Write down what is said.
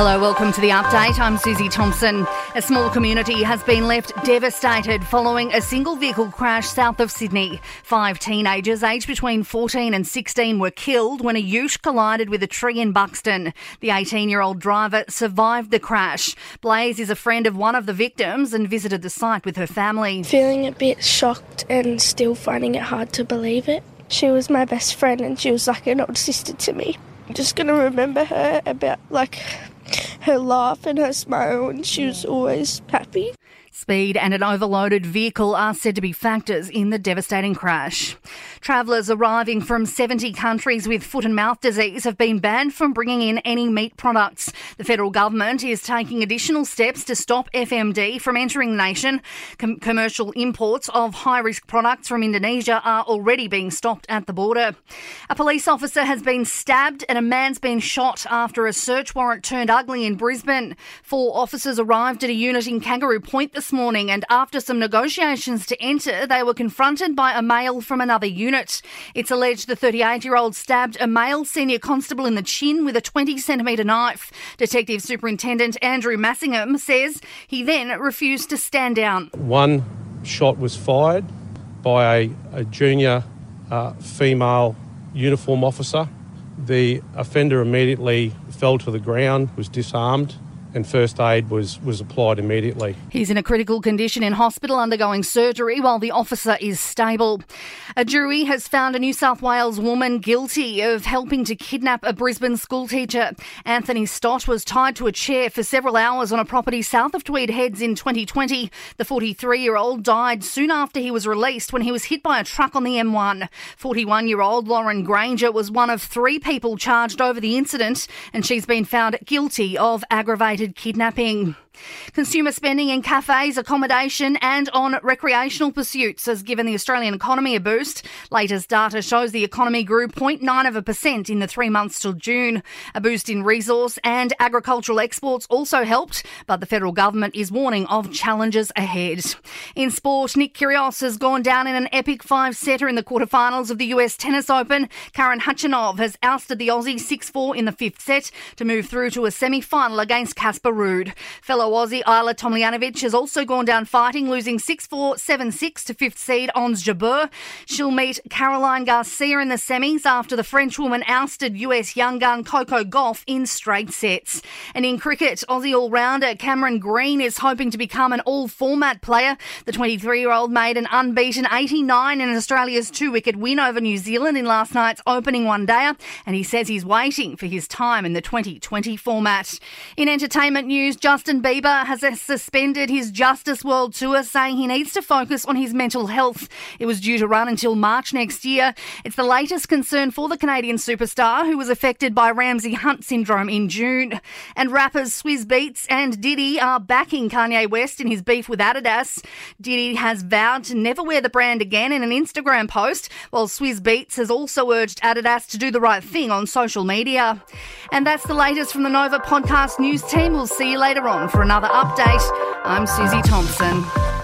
Hello, welcome to the update. I'm Susie Thompson. A small community has been left devastated following a single vehicle crash south of Sydney. Five teenagers aged between 14 and 16 were killed when a ute collided with a tree in Buxton. The 18 year old driver survived the crash. Blaze is a friend of one of the victims and visited the site with her family. Feeling a bit shocked and still finding it hard to believe it. She was my best friend and she was like an old sister to me. I'm just going to remember her about like her laugh and her smile, and she was always happy. Speed and an overloaded vehicle are said to be factors in the devastating crash. Travellers arriving from 70 countries with foot and mouth disease have been banned from bringing in any meat products. The federal government is taking additional steps to stop FMD from entering the nation. Com- commercial imports of high risk products from Indonesia are already being stopped at the border. A police officer has been stabbed and a man's been shot after a search warrant turned ugly in Brisbane. Four officers arrived at a unit in Kangaroo Point this morning, and after some negotiations to enter, they were confronted by a male from another unit. It's alleged the 38 year old stabbed a male senior constable in the chin with a 20 centimetre knife. Detective Superintendent Andrew Massingham says he then refused to stand down. One shot was fired by a, a junior uh, female uniform officer. The offender immediately fell to the ground, was disarmed and first aid was, was applied immediately. He's in a critical condition in hospital undergoing surgery while the officer is stable. A jury has found a New South Wales woman guilty of helping to kidnap a Brisbane schoolteacher. Anthony Stott was tied to a chair for several hours on a property south of Tweed Heads in 2020. The 43 year old died soon after he was released when he was hit by a truck on the M1. 41 year old Lauren Granger was one of three people charged over the incident, and she's been found guilty of aggravated kidnapping. Consumer spending in cafes, accommodation, and on recreational pursuits has given the Australian economy a boost. Latest data shows the economy grew 0.9 of a percent in the three months till June. A boost in resource and agricultural exports also helped, but the federal government is warning of challenges ahead. In sport, Nick Kyrgios has gone down in an epic five-setter in the quarterfinals of the US Tennis Open. Karen Khachanov has ousted the Aussie 6-4 in the fifth set to move through to a semi-final against Casper Ruud. Fellow Aussie Ajla Tomljanovic has also gone down fighting, losing 6-4, 7-6 to fifth seed Ons Jabeur. She'll meet Caroline Garcia in the semis after the French woman ousted US young gun Coco Gauff in straight sets. And in cricket, Aussie all-rounder Cameron Green is hoping to become an all-format player. The 23-year-old made an unbeaten 89 in Australia's two-wicket win over New Zealand in last night's opening one-dayer, and he says he's waiting for his time in the 2020 format. In entertainment news, Justin Bieber Bieber has suspended his Justice World Tour, saying he needs to focus on his mental health. It was due to run until March next year. It's the latest concern for the Canadian superstar, who was affected by Ramsay Hunt syndrome in June. And rappers Swizz Beatz and Diddy are backing Kanye West in his beef with Adidas. Diddy has vowed to never wear the brand again in an Instagram post, while Swizz Beatz has also urged Adidas to do the right thing on social media. And that's the latest from the Nova Podcast News team. We'll see you later on for another update. I'm Susie Thompson.